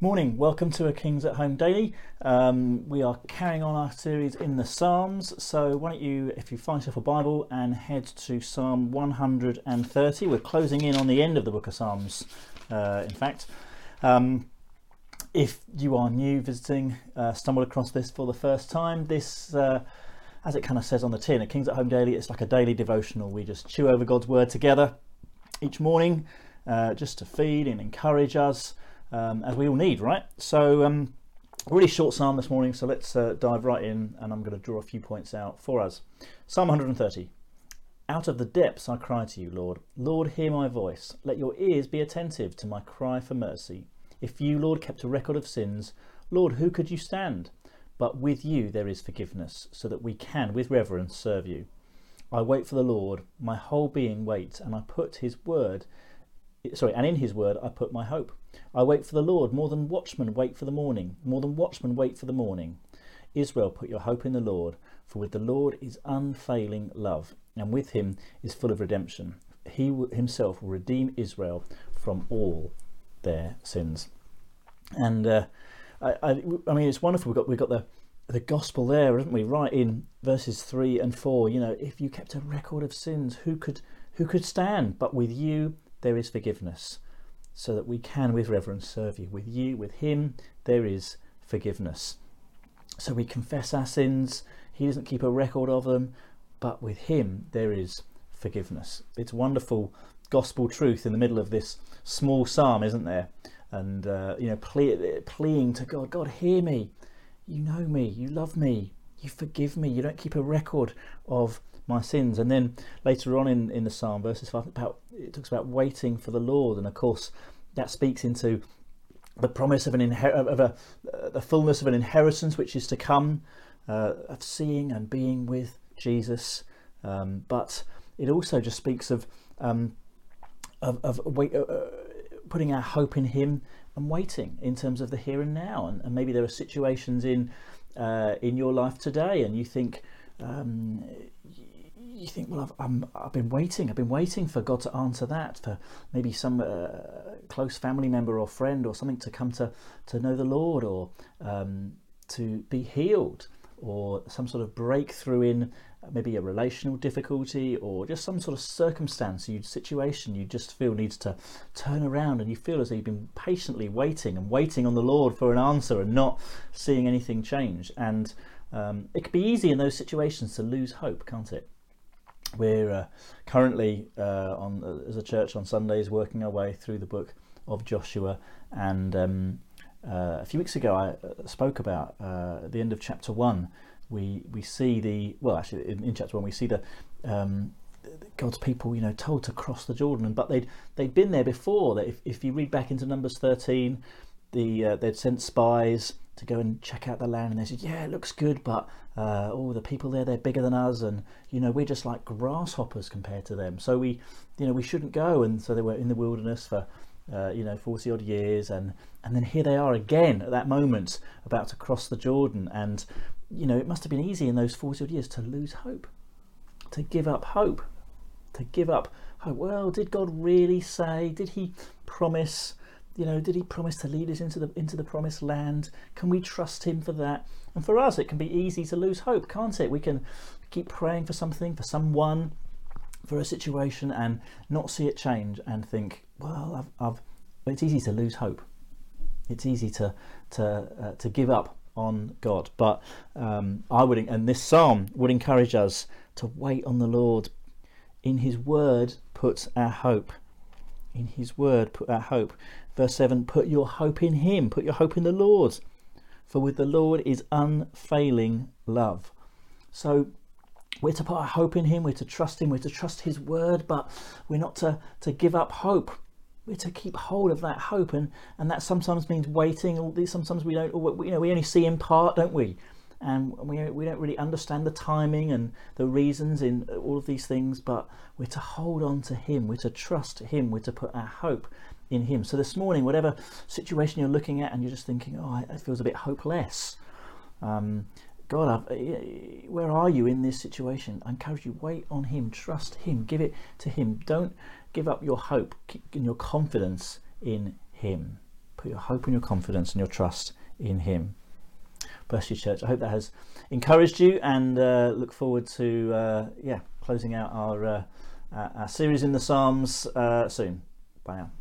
Morning, welcome to a Kings at Home Daily. Um, we are carrying on our series in the Psalms. So, why don't you, if you find yourself a Bible, and head to Psalm 130. We're closing in on the end of the book of Psalms, uh, in fact. Um, if you are new visiting, uh, stumbled across this for the first time, this, uh, as it kind of says on the tin, a Kings at Home Daily, it's like a daily devotional. We just chew over God's Word together each morning uh, just to feed and encourage us um, as we all need, right? So, um, really short psalm this morning, so let's uh, dive right in, and I'm going to draw a few points out for us. Psalm 130. Out of the depths I cry to you, Lord. Lord, hear my voice. Let your ears be attentive to my cry for mercy. If you, Lord, kept a record of sins, Lord, who could you stand? But with you there is forgiveness, so that we can, with reverence, serve you. I wait for the Lord, my whole being waits, and I put his word sorry, and in his word I put my hope. I wait for the Lord more than watchmen wait for the morning, more than watchmen wait for the morning. Israel, put your hope in the Lord, for with the Lord is unfailing love, and with him is full of redemption. He himself will redeem Israel from all their sins. And uh, I, I, I, mean, it's wonderful. We've got we've got the the gospel there, haven't we? Right in verses three and four. You know, if you kept a record of sins, who could who could stand? But with you there is forgiveness, so that we can with reverence serve you. With you, with Him, there is forgiveness. So we confess our sins, He doesn't keep a record of them, but with Him, there is forgiveness. It's wonderful gospel truth in the middle of this small psalm, isn't there? And, uh, you know, ple- pleading to God, God, hear me. You know me. You love me. You forgive me. You don't keep a record of my sins. And then later on in, in the psalm, verses five, about it talks about waiting for the Lord, and of course that speaks into the promise of an inher- of a uh, the fullness of an inheritance which is to come, uh, of seeing and being with Jesus. Um, but it also just speaks of um, of, of wait, uh, uh, putting our hope in Him and waiting in terms of the here and now. And, and maybe there are situations in uh, in your life today, and you think. Um, you think, well, I've, I'm, I've been waiting. I've been waiting for God to answer that, for maybe some uh, close family member or friend or something to come to, to know the Lord or um, to be healed or some sort of breakthrough in maybe a relational difficulty or just some sort of circumstance, you situation you just feel needs to turn around and you feel as though you've been patiently waiting and waiting on the Lord for an answer and not seeing anything change. And um, it can be easy in those situations to lose hope, can't it? We're uh, currently uh, on uh, as a church on Sundays working our way through the book of Joshua, and um, uh, a few weeks ago I uh, spoke about uh, at the end of chapter one. We we see the well actually in, in chapter one we see the um, God's people you know told to cross the Jordan, but they'd they'd been there before. That if, if you read back into Numbers thirteen, the they'd sent spies to go and check out the land and they said yeah it looks good but uh, oh the people there they're bigger than us and you know we're just like grasshoppers compared to them. So we you know we shouldn't go. And so they were in the wilderness for uh, you know 40 odd years. And and then here they are again at that moment about to cross the Jordan. And you know it must have been easy in those 40 odd years to lose hope to give up hope to give up hope. Well did God really say did he promise you know, did he promise to lead us into the into the promised land? Can we trust him for that? And for us, it can be easy to lose hope, can't it? We can keep praying for something, for someone, for a situation, and not see it change, and think, well, I've, I've it's easy to lose hope. It's easy to to uh, to give up on God. But um, I would, and this psalm would encourage us to wait on the Lord. In His Word, put our hope. In His Word, put our hope. Verse 7 Put your hope in Him, put your hope in the Lord, for with the Lord is unfailing love. So we're to put our hope in Him, we're to trust Him, we're to trust His word, but we're not to, to give up hope. We're to keep hold of that hope, and, and that sometimes means waiting. Sometimes we don't, you know, we only see in part, don't we? and we, we don't really understand the timing and the reasons in all of these things, but we're to hold on to Him, we're to trust Him, we're to put our hope in Him. So this morning, whatever situation you're looking at and you're just thinking, oh, it feels a bit hopeless. Um, God, I've, where are you in this situation? I encourage you, wait on Him, trust Him, give it to Him. Don't give up your hope and your confidence in Him. Put your hope and your confidence and your trust in Him. Bless you, church. I hope that has encouraged you, and uh, look forward to uh, yeah closing out our uh, our series in the Psalms uh, soon. Bye now.